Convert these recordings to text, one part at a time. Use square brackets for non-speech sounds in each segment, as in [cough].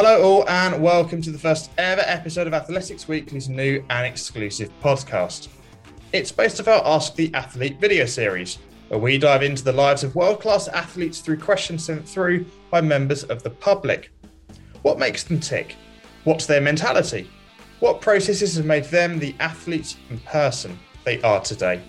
Hello, all, and welcome to the first ever episode of Athletics Weekly's new and exclusive podcast. It's based off our Ask the Athlete video series, where we dive into the lives of world class athletes through questions sent through by members of the public. What makes them tick? What's their mentality? What processes have made them the athletes and person they are today?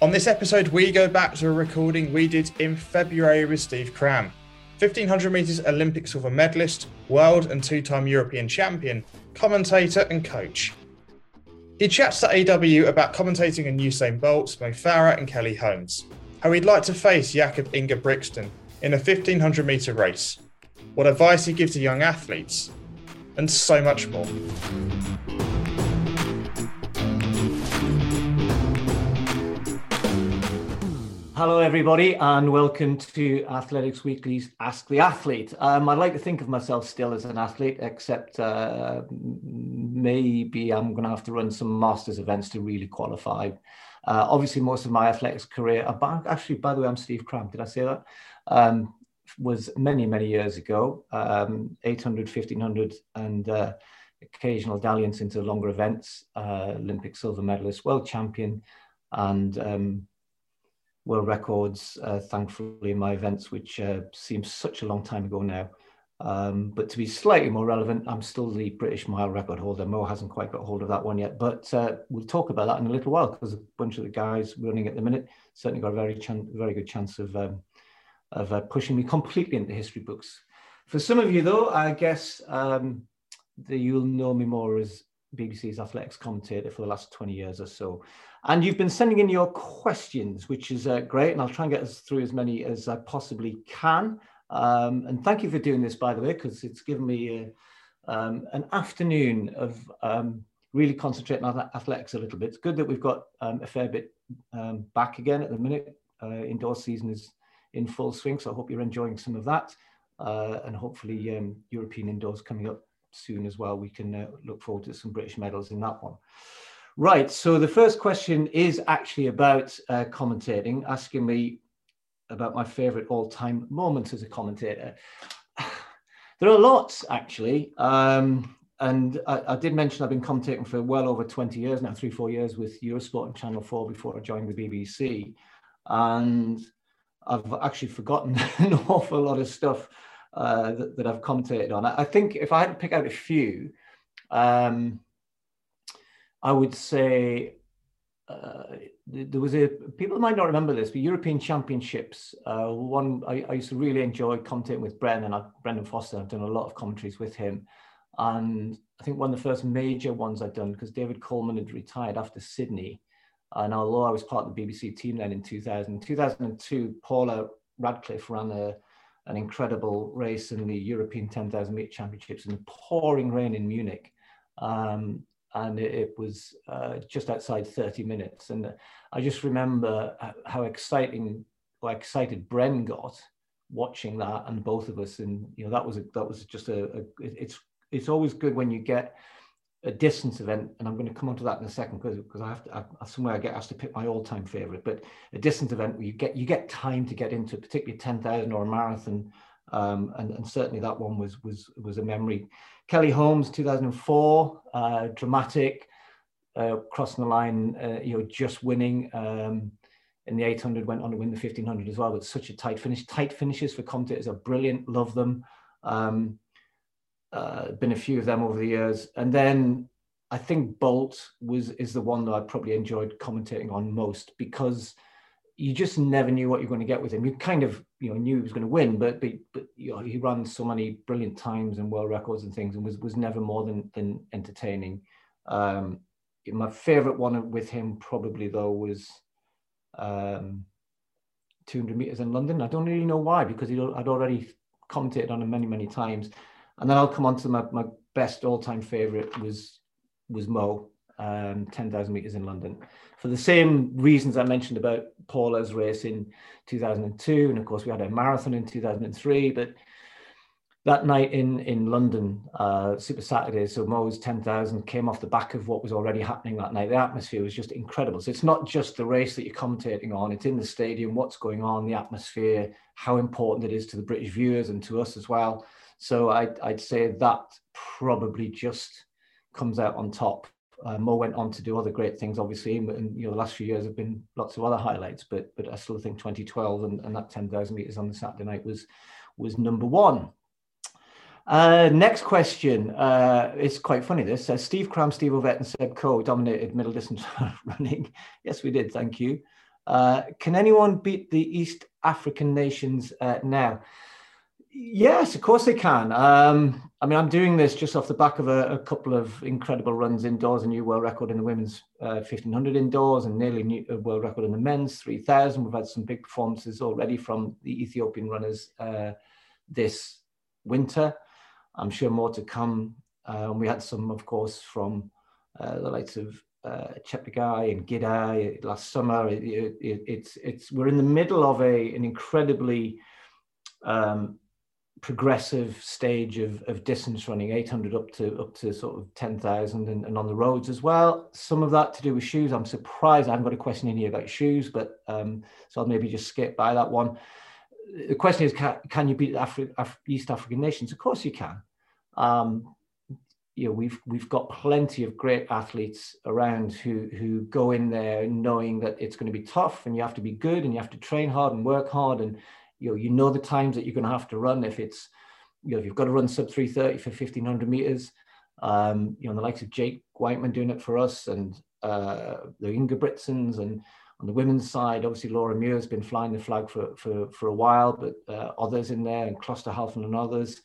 On this episode, we go back to a recording we did in February with Steve Cram 1500 metres Olympic silver medalist, world and two time European champion, commentator, and coach. He chats to AW about commentating on Usain Bolt, Mo Farah, and Kelly Holmes, how he'd like to face Jakob Ingebrigtsen Brixton in a 1500 metre race, what advice he gives to young athletes, and so much more. Hello, everybody, and welcome to Athletics Weekly's Ask the Athlete. Um, I'd like to think of myself still as an athlete, except uh, maybe I'm going to have to run some masters events to really qualify. Uh, obviously, most of my athletics career, uh, actually, by the way, I'm Steve Cram. Did I say that? Um, was many, many years ago, um, 800, 1500, and uh, occasional dalliance into longer events, uh, Olympic silver medalist, world champion, and um, world records, uh, thankfully, in my events, which uh, seems such a long time ago now. Um, but to be slightly more relevant, I'm still the British mile record holder. Mo hasn't quite got hold of that one yet, but uh, we'll talk about that in a little while because a bunch of the guys running at the minute certainly got a very, very good chance of um, of uh, pushing me completely into history books. For some of you, though, I guess um, you'll know me more as BBC's athletics commentator for the last 20 years or so. And you've been sending in your questions, which is uh, great. And I'll try and get us through as many as I possibly can. Um, and thank you for doing this, by the way, because it's given me uh, um, an afternoon of um, really concentrating on athletics a little bit. It's good that we've got um, a fair bit um, back again at the minute. Uh, indoor season is in full swing, so I hope you're enjoying some of that. Uh, and hopefully um, European indoors coming up soon as well. We can uh, look forward to some British medals in that one. Right. So the first question is actually about uh, commentating, asking me about my favorite all time moments as a commentator. [sighs] there are lots actually. Um, and I, I, did mention I've been commentating for well over 20 years now, three, four years with Eurosport and Channel 4 before I joined the BBC. And I've actually forgotten [laughs] an awful lot of stuff uh, that, that, I've commented on. I, think if I had to pick out a few, um, I would say uh, there was a people might not remember this, but European Championships. Uh, one I, I, used to really enjoy commentating with Brendan. Brendan Foster. I've done a lot of commentaries with him, and I think one of the first major ones I'd done because David Coleman had retired after Sydney, and although I was part of the BBC team then in 2000, 2002, Paula Radcliffe ran a an incredible race in the European 10,000 meter championships in the pouring rain in Munich. Um, and it, it was uh, just outside 30 minutes. And I just remember how exciting, how excited Bren got watching that, and both of us. And you know, that was a, that was just a, a it's it's always good when you get a distance event, and I'm going to come on to that in a second because because I have to I, somewhere I get asked to pick my all-time favorite. But a distance event where you get you get time to get into, particularly 10,000 or a marathon, um, and, and certainly that one was was was a memory. Kelly Holmes, 2004, uh, dramatic, uh, crossing the line, uh, you know, just winning. Um, in the 800, went on to win the 1500 as well. But such a tight finish. Tight finishes for Comte is a brilliant. Love them. Um, uh, been a few of them over the years, and then I think Bolt was is the one that I probably enjoyed commentating on most because you just never knew what you're going to get with him. You kind of you know knew he was going to win, but but, but you know, he ran so many brilliant times and world records and things, and was was never more than than entertaining. Um, my favorite one with him probably though was um, 200 meters in London. I don't really know why because I'd already commentated on him many many times, and then I'll come on to my, my best all time favorite was was Mo um, 10,000 meters in London for the same reasons I mentioned about Paula's race in 2002. And of course, we had a marathon in 2003. But that night in, in London, uh, Super Saturday, so Mo's 10,000 came off the back of what was already happening that night. The atmosphere was just incredible. So it's not just the race that you're commentating on, it's in the stadium, what's going on, the atmosphere, how important it is to the British viewers and to us as well. So I'd, I'd say that probably just comes out on top. Uh, Mo went on to do other great things, obviously, and you know the last few years have been lots of other highlights. But but I still think 2012 and, and that 10,000 meters on the Saturday night was was number one. Uh, next question. Uh, it's quite funny. This says Steve Cram, Steve Ovett, and Seb Coe dominated middle distance [laughs] running. Yes, we did. Thank you. Uh, can anyone beat the East African nations uh, now? Yes, of course they can. Um, I mean, I'm doing this just off the back of a, a, couple of incredible runs indoors, a new world record in the women's uh, 1500 indoors, and nearly new world record in the men's 3000. We've had some big performances already from the Ethiopian runners uh, this winter. I'm sure more to come. Uh, we had some, of course, from uh, the likes of uh, and Gidey last summer. It, it, it's it's we're in the middle of a an incredibly um, progressive stage of, of distance running 800 up to up to sort of 10,000 and, and on the roads as well. Some of that to do with shoes. I'm surprised I haven't got a question in here about shoes but um, so I'll maybe just skip by that one. The question is can, can you beat Afri- Af- East African nations? Of course you can. Um, you know we've we've got plenty of great athletes around who who go in there knowing that it's going to be tough and you have to be good and you have to train hard and work hard and you know you know the times that you're going to have to run if it's you know if you've got to run sub 330 for 1500 meters. Um, you know the likes of Jake Wightman doing it for us and uh, the Ingebrigtsens and on the women's side obviously Laura Muir has been flying the flag for for, for a while but uh, others in there and Klosterhalfen and others.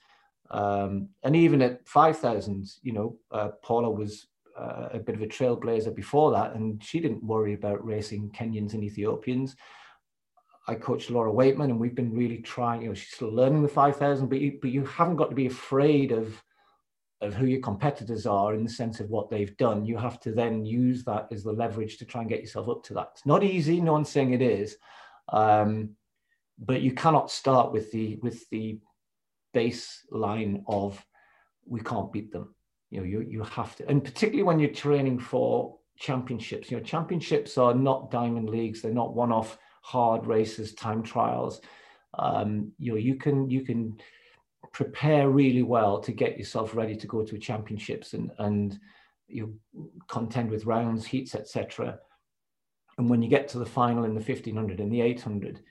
Um, and even at 5000 you know uh, Paula was uh, a bit of a trailblazer before that and she didn't worry about racing Kenyans and Ethiopians I coach Laura Weightman, and we've been really trying. You know, she's still learning the five thousand, but you, but you haven't got to be afraid of of who your competitors are in the sense of what they've done. You have to then use that as the leverage to try and get yourself up to that. It's not easy. No one's saying it is, um, but you cannot start with the with the baseline of we can't beat them. You know, you you have to, and particularly when you're training for championships. You know, championships are not diamond leagues. They're not one-off hard races, time trials. Um, you know, you can you can prepare really well to get yourself ready to go to championships and and you contend with rounds, heats, etc. And when you get to the final in the 1500 and the 800,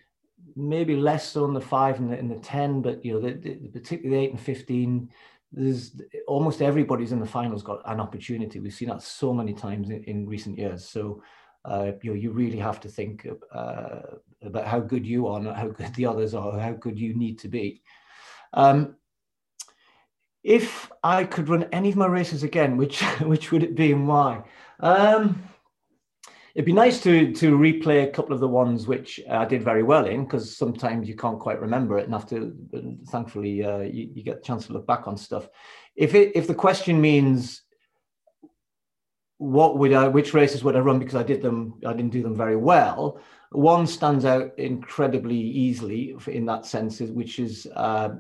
maybe less so in the five and the, the 10, but you know, the, the, particularly the eight and 15, there's almost everybody's in the finals got an opportunity. We've seen that so many times in, in recent years. So uh, you you really have to think uh, about how good you are, not how good the others are, how good you need to be. Um, if I could run any of my races again, which [laughs] which would it be and why? Um, it'd be nice to to replay a couple of the ones which I did very well in, because sometimes you can't quite remember it, and after thankfully uh, you, you get a chance to look back on stuff. If it if the question means what would I, which races would I run because I did them, I didn't do them very well. One stands out incredibly easily in that sense, which is uh,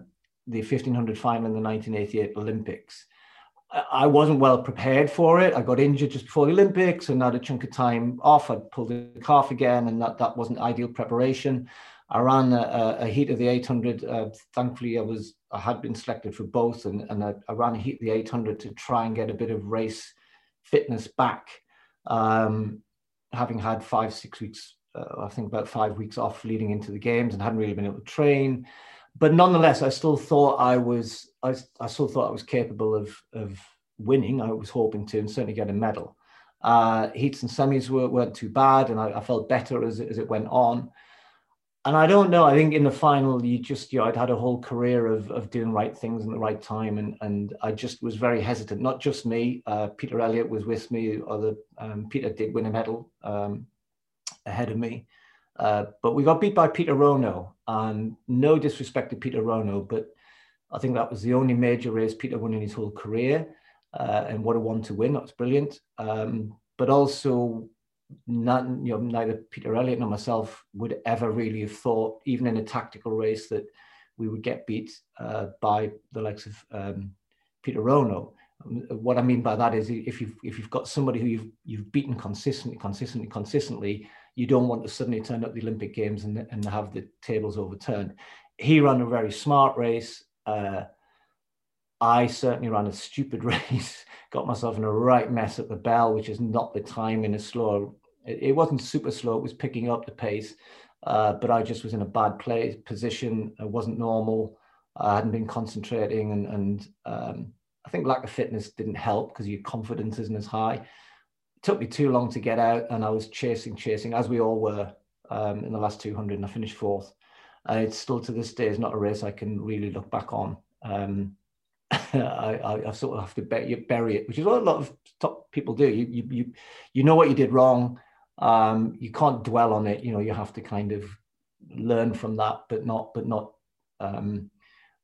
the 1500 final in the 1988 Olympics. I wasn't well prepared for it. I got injured just before the Olympics and had a chunk of time off. I'd pulled the calf again, and that, that wasn't ideal preparation. I ran a, a heat of the 800. Uh, thankfully, I was I had been selected for both, and, and I, I ran a heat of the 800 to try and get a bit of race fitness back, um, having had five, six weeks, uh, I think about five weeks off leading into the games and hadn't really been able to train. But nonetheless, I still thought I was, I, I still thought I was capable of, of winning. I was hoping to and certainly get a medal. Uh, heats and semis were, weren't too bad, and I, I felt better as, as it went on and I don't know. I think in the final, you just, you know, I'd had a whole career of, of doing right things in the right time. And, and I just was very hesitant, not just me. Uh, Peter Elliott was with me, other, um, Peter did win a medal um, ahead of me. Uh, but we got beat by Peter Rono. And no disrespect to Peter Rono, but I think that was the only major race Peter won in his whole career. Uh, and what a one to win. That was brilliant. Um, but also not, you know, neither Peter Elliott nor myself would ever really have thought, even in a tactical race, that we would get beat uh, by the likes of um, Peter Rono. What I mean by that is, if you've if you've got somebody who you've you've beaten consistently, consistently, consistently, you don't want to suddenly turn up the Olympic Games and and have the tables overturned. He ran a very smart race. Uh, I certainly ran a stupid [laughs] race, got myself in a right mess at the bell, which is not the time in a slow. It, it wasn't super slow; it was picking up the pace, uh, but I just was in a bad place position. It wasn't normal. I hadn't been concentrating, and and um, I think lack of fitness didn't help because your confidence isn't as high. It took me too long to get out, and I was chasing, chasing, as we all were um, in the last 200, and I finished fourth. And it's still to this day is not a race I can really look back on. Um, I, I, sort of have to bury it, which is what a lot of top people do. You you you, you know what you did wrong. Um, you can't dwell on it. You know you have to kind of learn from that, but not but not um,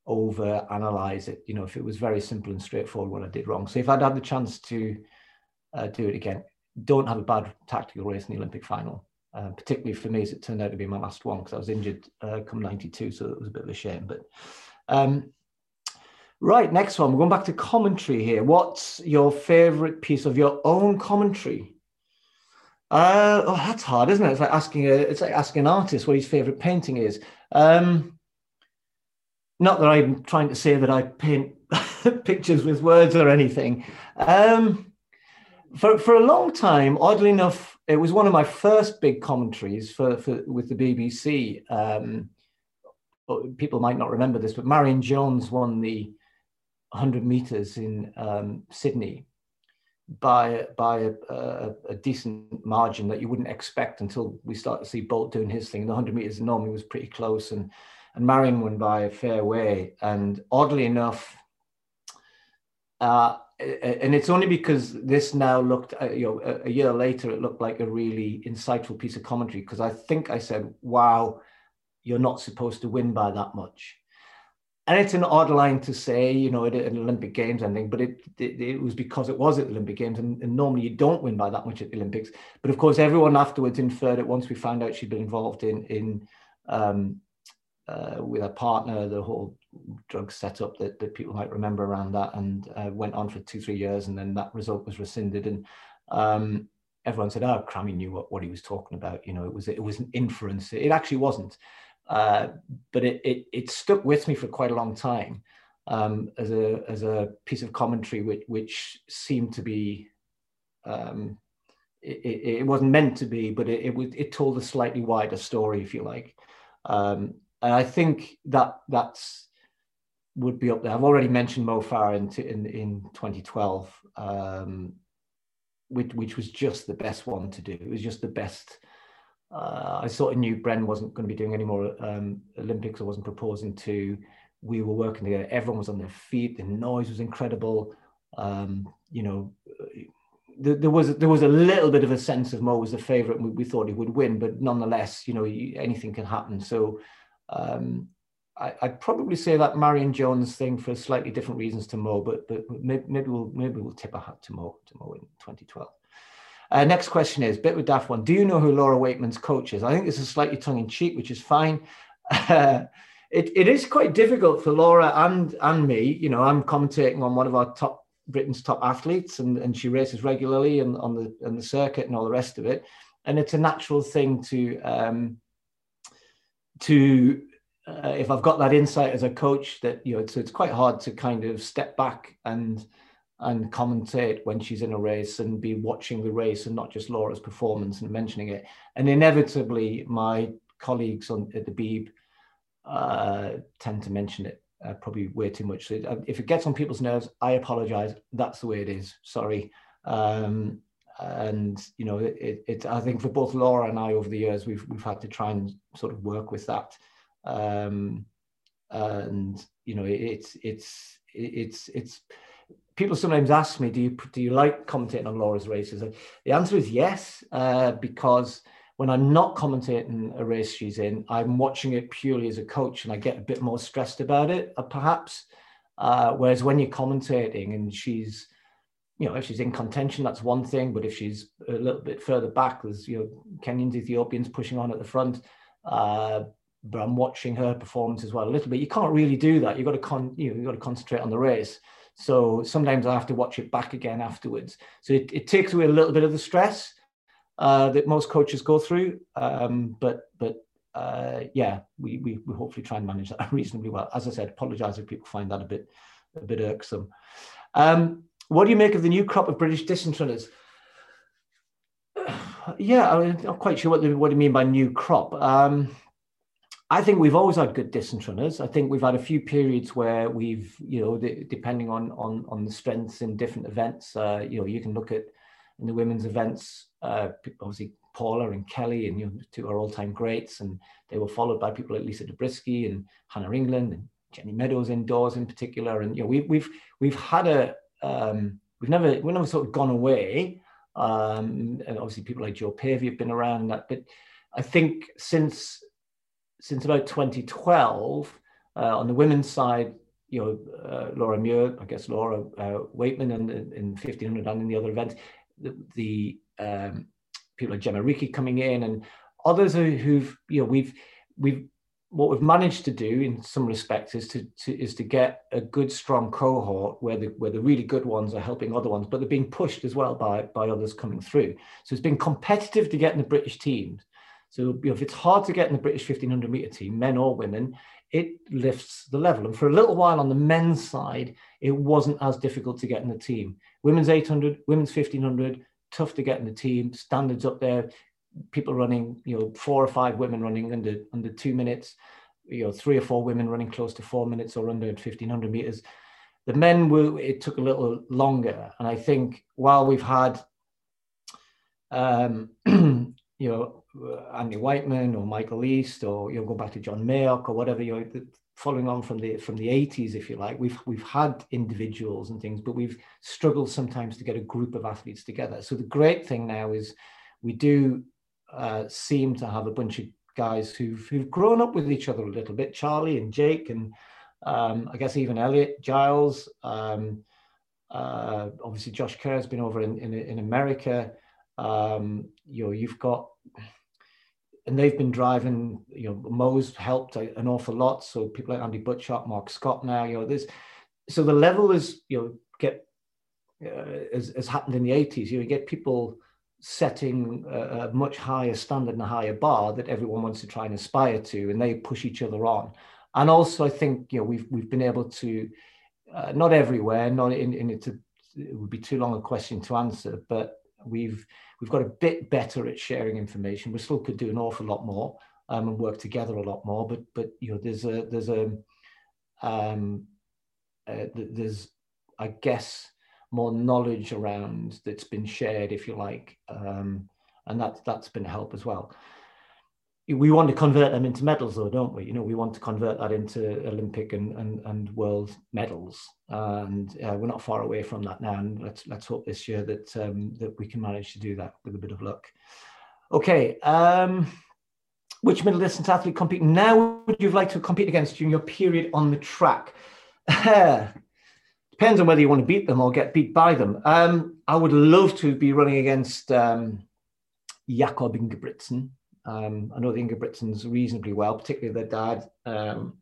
over analyze it. You know if it was very simple and straightforward what I did wrong. So if I'd had the chance to uh, do it again, don't have a bad tactical race in the Olympic final. Uh, particularly for me, as it turned out to be my last one because I was injured uh, come '92, so it was a bit of a shame. But um, right, next one, we're going back to commentary here. What's your favorite piece of your own commentary? Uh, oh, that's hard, isn't it? It's like asking a, it's like asking an artist what his favorite painting is. Um, not that I'm trying to say that I paint [laughs] pictures with words or anything. Um, for for a long time, oddly enough, it was one of my first big commentaries for, for with the BBC. Um, people might not remember this, but Marion Jones won the 100 meters in um, Sydney by by a, a, a, decent margin that you wouldn't expect until we start to see Bolt doing his thing. The 100 meters normally was pretty close, and and Marion won by a fair way. And oddly enough, uh, and it's only because this now looked, uh, you know, a, a, year later, it looked like a really insightful piece of commentary. Because I think I said, "Wow, you're not supposed to win by that much," and it's an odd line to say, you know, at an Olympic Games and thing, but it, it, it was because it was at the Olympic Games, and, and, normally you don't win by that much at the Olympics. But of course, everyone afterwards inferred it once we found out she'd been involved in in um, uh, with a partner, the whole drug setup that, that people might remember around that, and uh, went on for two, three years, and then that result was rescinded. And um, everyone said, "Oh, Crammy knew what, what he was talking about." You know, it was it was an inference. It actually wasn't, uh, but it, it it stuck with me for quite a long time um, as a as a piece of commentary, which which seemed to be. Um, it, it, wasn't meant to be, but it, it, it told a slightly wider story, if you like. Um, and I think that that's would be up there. I've already mentioned Mo Farah in in, in 2012, um, which which was just the best one to do. It was just the best. Uh, I sort of knew Bren wasn't going to be doing any more um, Olympics. I wasn't proposing to. We were working together. Everyone was on their feet. The noise was incredible. Um, you know, there, was there was a little bit of a sense of Mo was the favourite. We, we, thought he would win, but nonetheless, you know, anything can happen. So um, I, would probably say that Marion Jones thing for slightly different reasons to Mo, but but maybe, maybe we'll maybe we'll tip a hat to Mo to Mo in 2012. Uh, next question is bit with daft one. Do you know who Laura Weightman's coach is? I think this is slightly tongue in cheek, which is fine. Uh, [laughs] it, it is quite difficult for Laura and and me. You know, I'm commentating on one of our top Britain's top athletes, and, and she races regularly and on the on the circuit and all the rest of it. And it's a natural thing to um, to uh, if I've got that insight as a coach that you know it's, it's quite hard to kind of step back and and commentate when she's in a race and be watching the race and not just Laura's performance and mentioning it. And inevitably, my colleagues on at the Beeb uh, tend to mention it uh, probably way too much. So uh, if it gets on people's nerves, I apologize. That's the way it is. Sorry. Um, and you know it, it, i think for both laura and i over the years we've we've had to try and sort of work with that um and you know it, it's it's it's it's people sometimes ask me do you do you like commentating on laura's races the answer is yes uh, because when i'm not commentating a race she's in i'm watching it purely as a coach and i get a bit more stressed about it uh, perhaps uh, whereas when you're commentating and she's you know, if she's in contention, that's one thing. But if she's a little bit further back, there's you know Kenyans, Ethiopians pushing on at the front. Uh, but I'm watching her performance as well a little bit. You can't really do that. You've got to con, you know, you've got to concentrate on the race. So sometimes I have to watch it back again afterwards. So it, it takes away a little bit of the stress uh, that most coaches go through. Um, but but uh, yeah, we, we we hopefully try and manage that [laughs] reasonably well. As I said, apologize if people find that a bit a bit irksome. Um, what do you make of the new crop of British distance runners? [sighs] Yeah, I'm not quite sure what, the, what do you mean by new crop. Um, I think we've always had good distance runners. I think we've had a few periods where we've, you know, depending on on on the strengths in different events, uh, you know, you can look at in the women's events, uh, obviously Paula and Kelly, and you know, two are all-time greats, and they were followed by people like Lisa Dobriskey and Hannah England and Jenny Meadows indoors in particular. And you know, we, we've we've had a um, we've never we've never sort of gone away. Um, and obviously, people like Jo Pavey have been around that, but I think since since about 2012, uh, on the women's side, you know, uh, Laura Muir, I guess Laura uh, Weightman, and in 1500 and in the other events, the, the um, people like Gemma Reekie coming in and others who've you know we've we've what we've managed to do in some respects is to, to, is to get a good strong cohort where the where the really good ones are helping other ones but they're being pushed as well by by others coming through. So it's been competitive to get in the british teams so you know, if it's hard to get in the british 1500 meter team men or women it lifts the level and for a little while on the men's side it wasn't as difficult to get in the team women's 800 women's 1500 tough to get in the team. Standards up there, people running, you know, four or five women running under under two minutes, you know, three or four women running close to four minutes or under 1500 meters. The men were it took a little longer, and I think while we've had, um, [clears throat] you know, Andy Whiteman or Michael East or you know, go back to John Mayock or whatever, you're following on from the from the 80s if you like we've we've had individuals and things but we've struggled sometimes to get a group of athletes together. So the great thing now is we do uh, seem to have a bunch of guys who've who've grown up with each other a little bit charlie and jake and um, i guess even elliot giles um, uh, obviously josh kerr has been over in in, in america. Um, you know you've got and they've been driving, you know, Mo's helped an awful lot. So people like Andy Butchart, Mark Scott now, you know, this. So the level is, you know, get, uh, as, as happened in the 80s, you know, you get people setting a, a, much higher standard and a higher bar that everyone wants to try and aspire to, and they push each other on. And also, I think, you know, we've, we've been able to, uh, not everywhere, not in, in it, to, it would be too long a question to answer, but we've, We've got a bit better at sharing information. We still could do an awful lot more um, and work together a lot more. But but you know, there's a there's a um, uh, there's I guess more knowledge around that's been shared, if you like, um, and that's that's been a help as well we want to convert them into medals though don't we? You know we want to convert that into olympic and and, and world medals. And uh, we're not far away from that now and let's let's hope this year that um, that we can manage to do that with a bit of luck. Okay um, which middle distance athlete compete now would you like to compete against during your period on the track? [laughs] Depends on whether you want to beat them or get beat by them. Um, i would love to be running against um, jakob ingebrigtsen um, I know the Ingebrigtsens reasonably well, particularly their dad, um,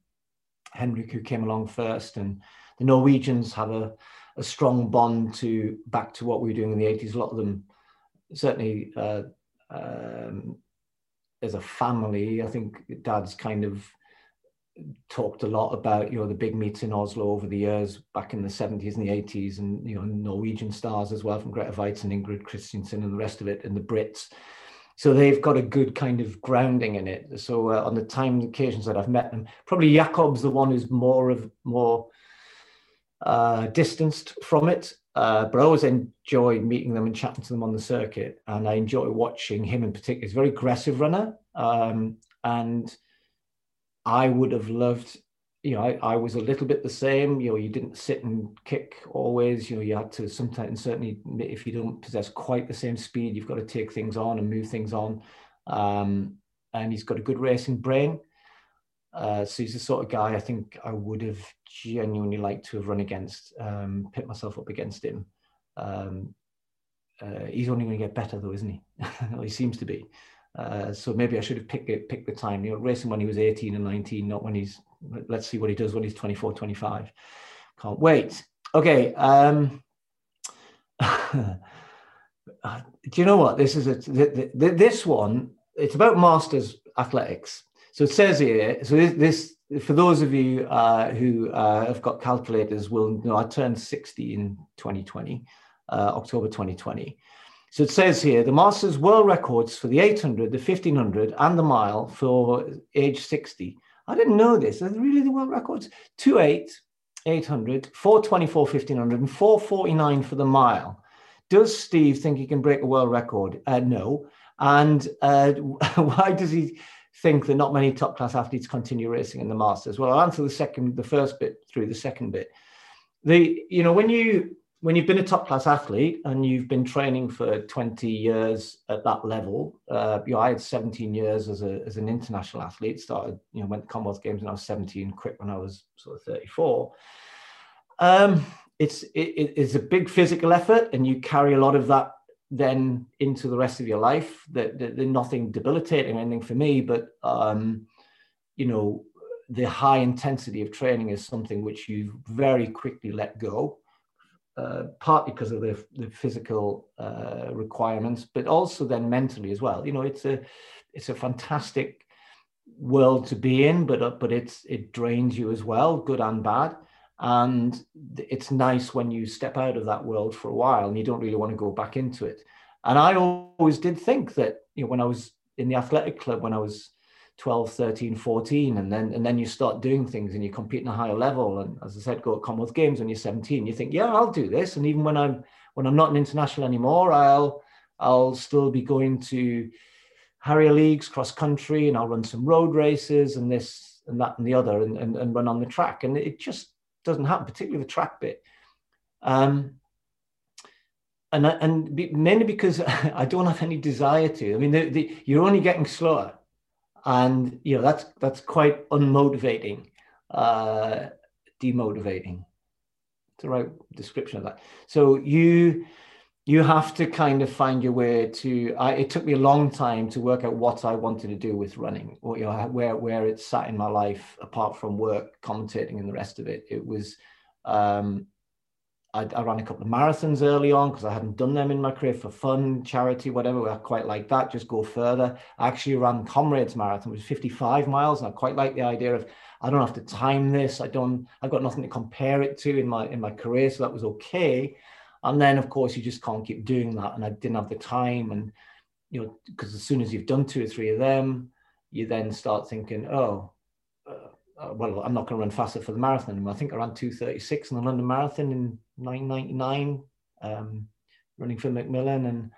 Henrik, who came along first. And the Norwegians have a, a, strong bond to back to what we were doing in the 80s. A lot of them, certainly uh, um, as a family, I think dad's kind of talked a lot about you know the big meets in Oslo over the years back in the 70s and the 80s and you know Norwegian stars as well from Greta Waitz and Ingrid Kristiansen and the rest of it and the Brits so they've got a good kind of grounding in it. So uh, on the time occasions that I've met them, probably Jakob's the one who's more of more uh, distanced from it. Uh, but I always enjoy meeting them and chatting to them on the circuit, and I enjoy watching him in particular. He's a very aggressive runner, um, and I would have loved you know, I, I was a little bit the same. You know, you didn't sit and kick always. You know, you had to sometimes, certainly, if you don't possess quite the same speed, you've got to take things on and move things on. Um, and he's got a good racing brain. Uh, so he's the sort of guy I think I would have genuinely liked to have run against, um, pit myself up against him. Um, uh, he's only going to get better though, isn't he? [laughs] he seems to be. Uh, so maybe I should have picked picked the time. You know, racing when he was 18 and 19, not when he's. Let's see what he does when he's 24, 25. Can't wait. Okay. Um, [laughs] do you know what this is? A, this one. It's about masters athletics. So it says here. So this, for those of you uh, who uh, have got calculators, will know I turned 60 in 2020, uh, October 2020. So it says here the Masters world records for the 800, the 1500, and the mile for age 60. I didn't know this. Are really the world records? 28, 800, 424, 1500, and 449 for the mile. Does Steve think he can break a world record? Uh, no. And uh, [laughs] why does he think that not many top class athletes continue racing in the Masters? Well, I'll answer the second, the first bit through the second bit. The you know when you when you've been a top class athlete and you've been training for 20 years at that level, uh, you know, I had 17 years as, a, as an international athlete, started, you know, went to Commonwealth Games when I was 17, quit when I was sort of 34. Um, it's, it, it's a big physical effort and you carry a lot of that then into the rest of your life. That nothing debilitating anything for me, but um, you know, the high intensity of training is something which you very quickly let go. Uh, partly because of the, the physical uh, requirements, but also then mentally as well. You know, it's a it's a fantastic world to be in, but uh, but it's it drains you as well, good and bad. And it's nice when you step out of that world for a while and you don't really want to go back into it. And I always did think that, you know, when I was in the athletic club, when I was 12, 13, 14, and then and then you start doing things and you compete in a higher level. And as I said, go to Commonwealth Games when you're 17, you think, yeah, I'll do this. And even when I'm when I'm not an international anymore, I'll I'll still be going to Harrier Leagues, cross country, and I'll run some road races and this and that and the other and, and, and run on the track. And it just doesn't happen, particularly the track bit. Um, and and mainly because [laughs] I don't have any desire to. I mean, the, the, you're only getting slower, and you know that's that's quite unmotivating, uh, demotivating. It's the right description of that. So you you have to kind of find your way to I, it took me a long time to work out what i wanted to do with running or you know where where it sat in my life apart from work commentating and the rest of it it was um, I, I, ran a couple of marathons early on because I hadn't done them in my career for fun, charity, whatever. I quite like that. Just go further. I actually ran Comrades Marathon, which was 55 miles, and I quite like the idea of I don't have to time this. I don't. I've got nothing to compare it to in my in my career, so that was okay. And then, of course, you just can't keep doing that. And I didn't have the time. And, you know, because as soon as you've done two or three of them, you then start thinking, oh, uh, well, I'm not going to run faster for the marathon anymore. I think I ran 236 in the London Marathon in 999, um, running for Macmillan. And,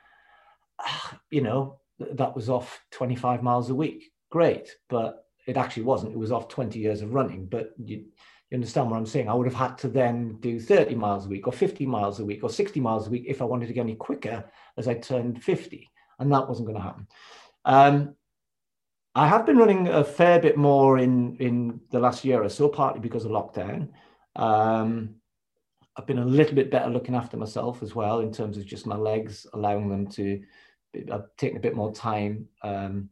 uh, you know, that was off 25 miles a week. Great. But it actually wasn't. It was off 20 years of running. But you, you understand what I'm saying? I would have had to then do 30 miles a week or 50 miles a week or 60 miles a week if I wanted to get any quicker as I turned 50. And that wasn't going to happen. Um, I have been running a fair bit more in, in the last year or so, partly because of lockdown. Um, I've been a little bit better looking after myself as well in terms of just my legs, allowing them to, I've taken a bit more time um,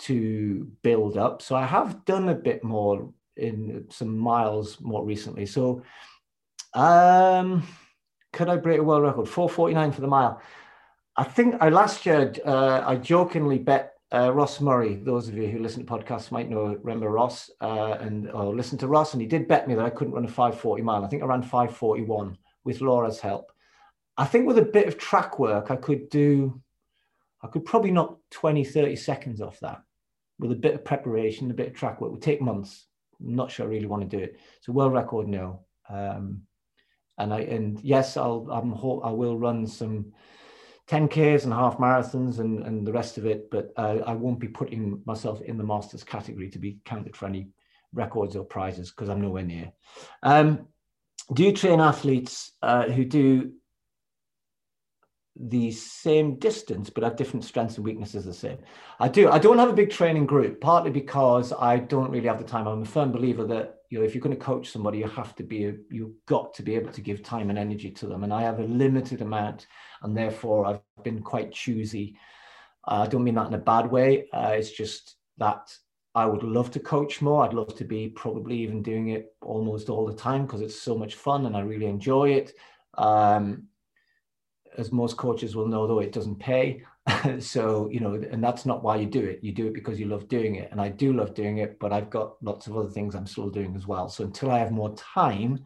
to build up. So I have done a bit more in some miles more recently. So, um, could I break a world record? 449 for the mile. I think I last year uh, I jokingly bet uh, Ross Murray. Those of you who listen to podcasts might know remember Ross uh, and or listen to Ross, and he did bet me that I couldn't run a 540 mile. I think I ran 541 with Laura's help. I think with a bit of track work, I could do. I could probably knock 20, 30 seconds off that with a bit of preparation, a bit of track work. It would take months. I'm not sure I really want to do it. So world record, no. Um, and I and yes, I'll I'm I will run some 10ks and half marathons and and the rest of it, but uh, I won't be putting myself in the masters category to be counted for any records or prizes because I'm nowhere near. Um, do you train athletes uh, who do the same distance but have different strengths and weaknesses the same i do i don't have a big training group partly because i don't really have the time i'm a firm believer that you know if you're going to coach somebody you have to be you've got to be able to give time and energy to them. And i have a limited amount and therefore i've been quite choosy. Uh, i don't mean that in a bad way. Uh, it's just that i would love to coach more. I'd love to be probably even doing it almost all the time because it's so much fun and i really enjoy it. Um, as most coaches will know, though, it doesn't pay. [laughs] so, you know, and that's not why you do it. You do it because you love doing it. And I do love doing it, but I've got lots of other things I'm still doing as well. So until I have more time,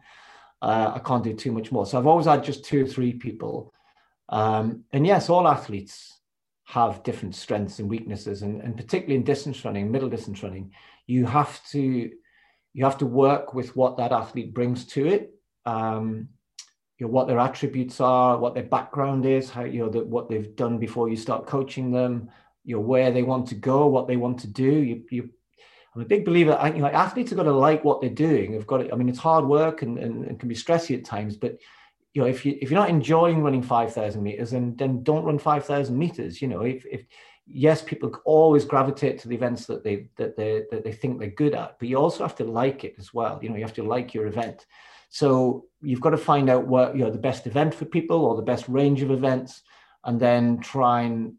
uh, I can't do too much more. So I've always had just two or three people. Um, and yes, all athletes have different strengths and weaknesses, and, and particularly in distance running, middle distance running, you have to you have to work with what that athlete brings to it. Um, you know, what their attributes are, what their background is, how you know what they've done before you start coaching them, you know where they want to go, what they want to do. You, you I'm a big believer. You know, athletes have got to like what they're doing. They've got. To, I mean, it's hard work and, and, and can be stressy at times, but you know, if you if you're not enjoying running five thousand meters, then then don't run five thousand meters. You know, if if yes, people always gravitate to the events that they that they that they think they're good at, but you also have to like it as well. You know, you have to like your event. So you've got to find out what you know the best event for people or the best range of events, and then try and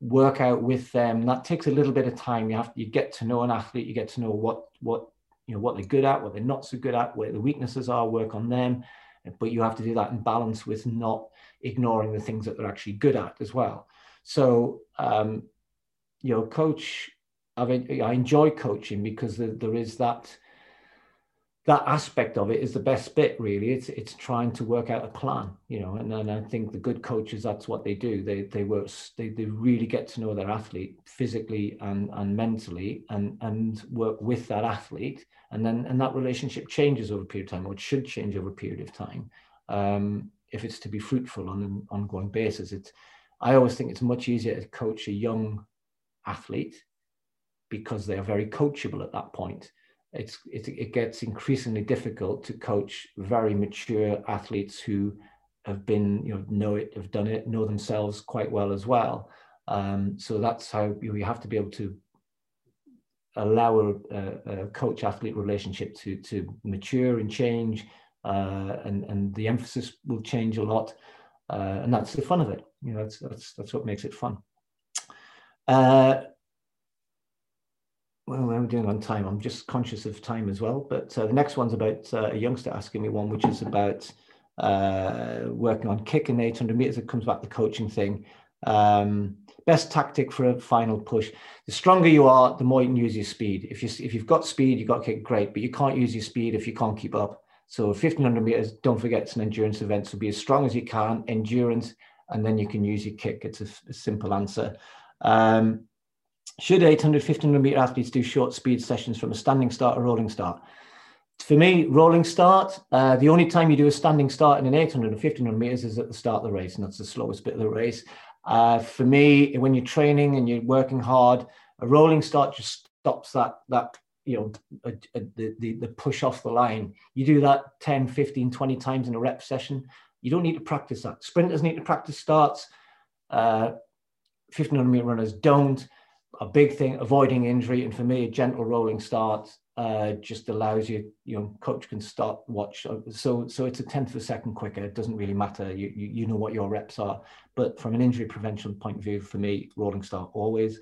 work out with them. That takes a little bit of time. You have you get to know an athlete, you get to know what what you know what they're good at, what they're not so good at, where the weaknesses are, work on them. But you have to do that in balance with not ignoring the things that they're actually good at as well. So um, you know, coach. I've, I enjoy coaching because there, there is that that aspect of it is the best bit really. It's it's trying to work out a plan you know and, and i think the good coaches that's what they do. They they work they, they really get to know their athlete physically and and mentally and and work with that athlete. And then and that relationship changes over a period of time or it should change over a period of time um, if it's to be fruitful on an ongoing basis. It's i always think it's much easier to coach a young athlete because they are very coachable at that point it's it, it gets increasingly difficult to coach very mature athletes who have been you know know it have done it know themselves quite well as well. Um, so that's how you, you have to be able to allow a, a coach athlete relationship to to mature and change uh, and and the emphasis will change a lot. Uh, and that's the fun of it. You know that's that's that's what makes it fun. Uh, well, we're doing on time. I'm just conscious of time as well. But uh, the next one's about uh, a youngster asking me one, which is about uh, working on kick and 800 meters. It comes back to the coaching thing. Um, best tactic for a final push. The stronger you are, the more you can use your speed. If you if you've got speed, you've got kick, great. But you can't use your speed if you can't keep up. So 1500 meters, don't forget it's an endurance event. So be as strong as you can, endurance, and then you can use your kick. It's a, a simple answer. Um, should 800, 1500 meter athletes do short speed sessions from a standing start or rolling start? For me, rolling start, uh, the only time you do a standing start in an 800 and 1500 meters is at the start of the race, and that's the slowest bit of the race. Uh, for me, when you're training and you're working hard, a rolling start just stops that, that you know, a, a, the, the push off the line. You do that 10, 15, 20 times in a rep session. You don't need to practice that. Sprinters need to practice starts. Uh, 1500 meter runners don't a big thing, avoiding injury. And for me, a gentle rolling start uh, just allows you, you know, coach can start watch. So, so it's a tenth of a second quicker. It doesn't really matter. You, you, you know what your reps are. But from an injury prevention point of view, for me, rolling start always.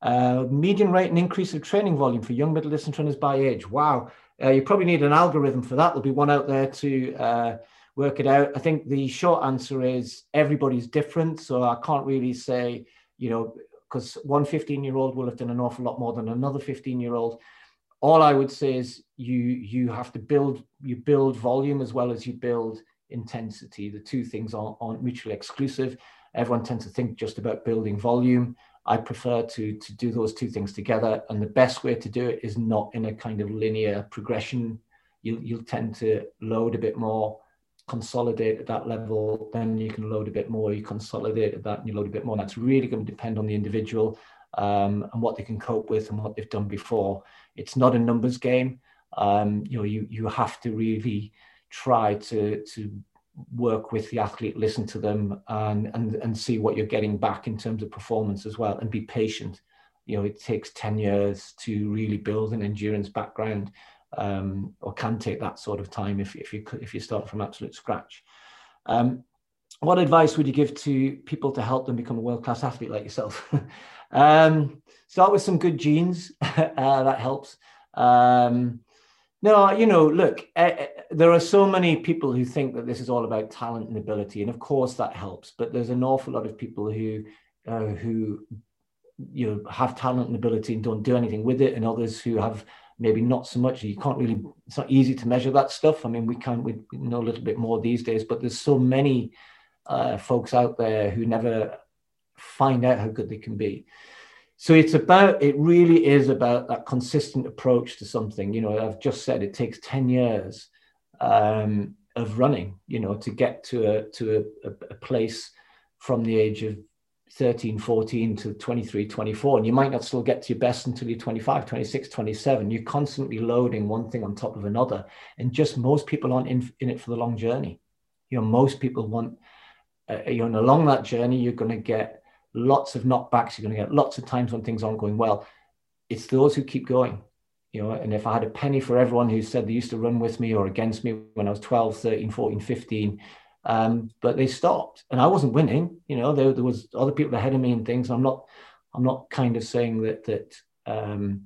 Uh, median rate and increase of training volume for young middle distance runners by age. Wow. Uh, you probably need an algorithm for that. There'll be one out there to uh, work it out. I think the short answer is everybody's different. So I can't really say, you know, because one 15 year old will have done an awful lot more than another 15 year old all i would say is you you have to build you build volume as well as you build intensity. The two things aren't, aren't mutually exclusive. Everyone tends to think just about building volume. I prefer to to do those two things together and the best way to do it is not in a kind of linear progression. You, you'll tend to load a bit more consolidate at that level, then you can load a bit more. You consolidate at that and you load a bit more. And that's really going to depend on the individual um, and what they can cope with and what they've done before. It's not a numbers game. Um, you know, you you have to really try to to work with the athlete, listen to them, and and and see what you're getting back in terms of performance as well, and be patient. You know, it takes ten years to really build an endurance background um, or can take that sort of time if, if you if you start from absolute scratch. Um, what advice would you give to people to help them become a world class athlete like yourself? [laughs] um, start with some good genes, [laughs] uh, that helps. Um, No, you know, look, uh, there are so many people who think that this is all about talent and ability, and of course that helps. But there's an awful lot of people who uh, who you know have talent and ability and don't do anything with it, and others who have maybe not so much. You can't really. It's not easy to measure that stuff. I mean, we can we know a little bit more these days, but there's so many uh, folks out there who never find out how good they can be so it's about it really is about that consistent approach to something you know i've just said it takes 10 years um, of running you know to get to a to a, a, place from the age of 13 14 to 23 24 and you might not still get to your best until you're 25 26 27 you're constantly loading one thing on top of another and just most people aren't in, in it for the long journey you know most people want uh, you know along that journey you're going to get lots of knockbacks. You're going to get lots of times when things aren't going well. It's those who keep going, you know. And if I had a penny for everyone who said they used to run with me or against me when I was 12, 13, 14, 15, um, but they stopped and I wasn't winning, you know, there, there was other people ahead of me and things. I'm not, I'm not kind of saying that, that, um,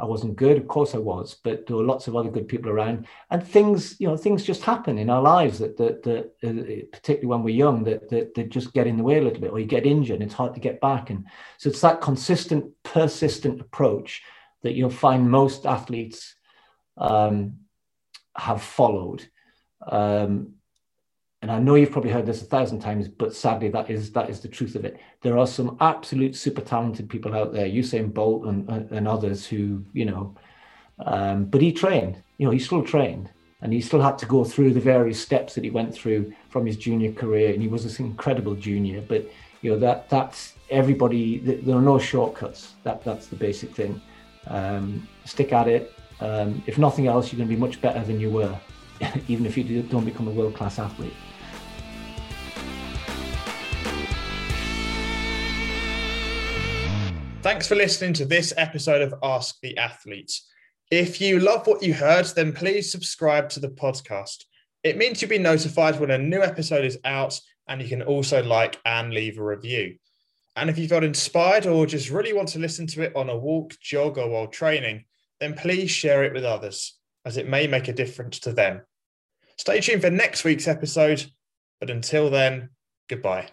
I wasn't good. Of course I was, but there were lots of other good people around, and things, you know, things just happen in our lives that that, that uh, particularly when we're young, that, that that just get in the way a little bit, or you get injured, and it's hard to get back. And so it's that consistent, persistent approach that you'll find most athletes um, have followed. Um, and I know you've probably heard this a thousand times, but sadly, that is that is the truth of it. There are some absolute super talented people out there, Usain Bolt and, and others who, you know, um, but he trained. You know, he still trained, and he still had to go through the various steps that he went through from his junior career, and he was this incredible junior. But you know that that's everybody. There are no shortcuts. That that's the basic thing. Um, stick at it. Um, if nothing else, you're going to be much better than you were, [laughs] even if you don't become a world class athlete. Thanks for listening to this episode of Ask the Athletes. If you love what you heard, then please subscribe to the podcast. It means you'll be notified when a new episode is out, and you can also like and leave a review. And if you felt inspired or just really want to listen to it on a walk, jog, or while training, then please share it with others, as it may make a difference to them. Stay tuned for next week's episode, but until then, goodbye.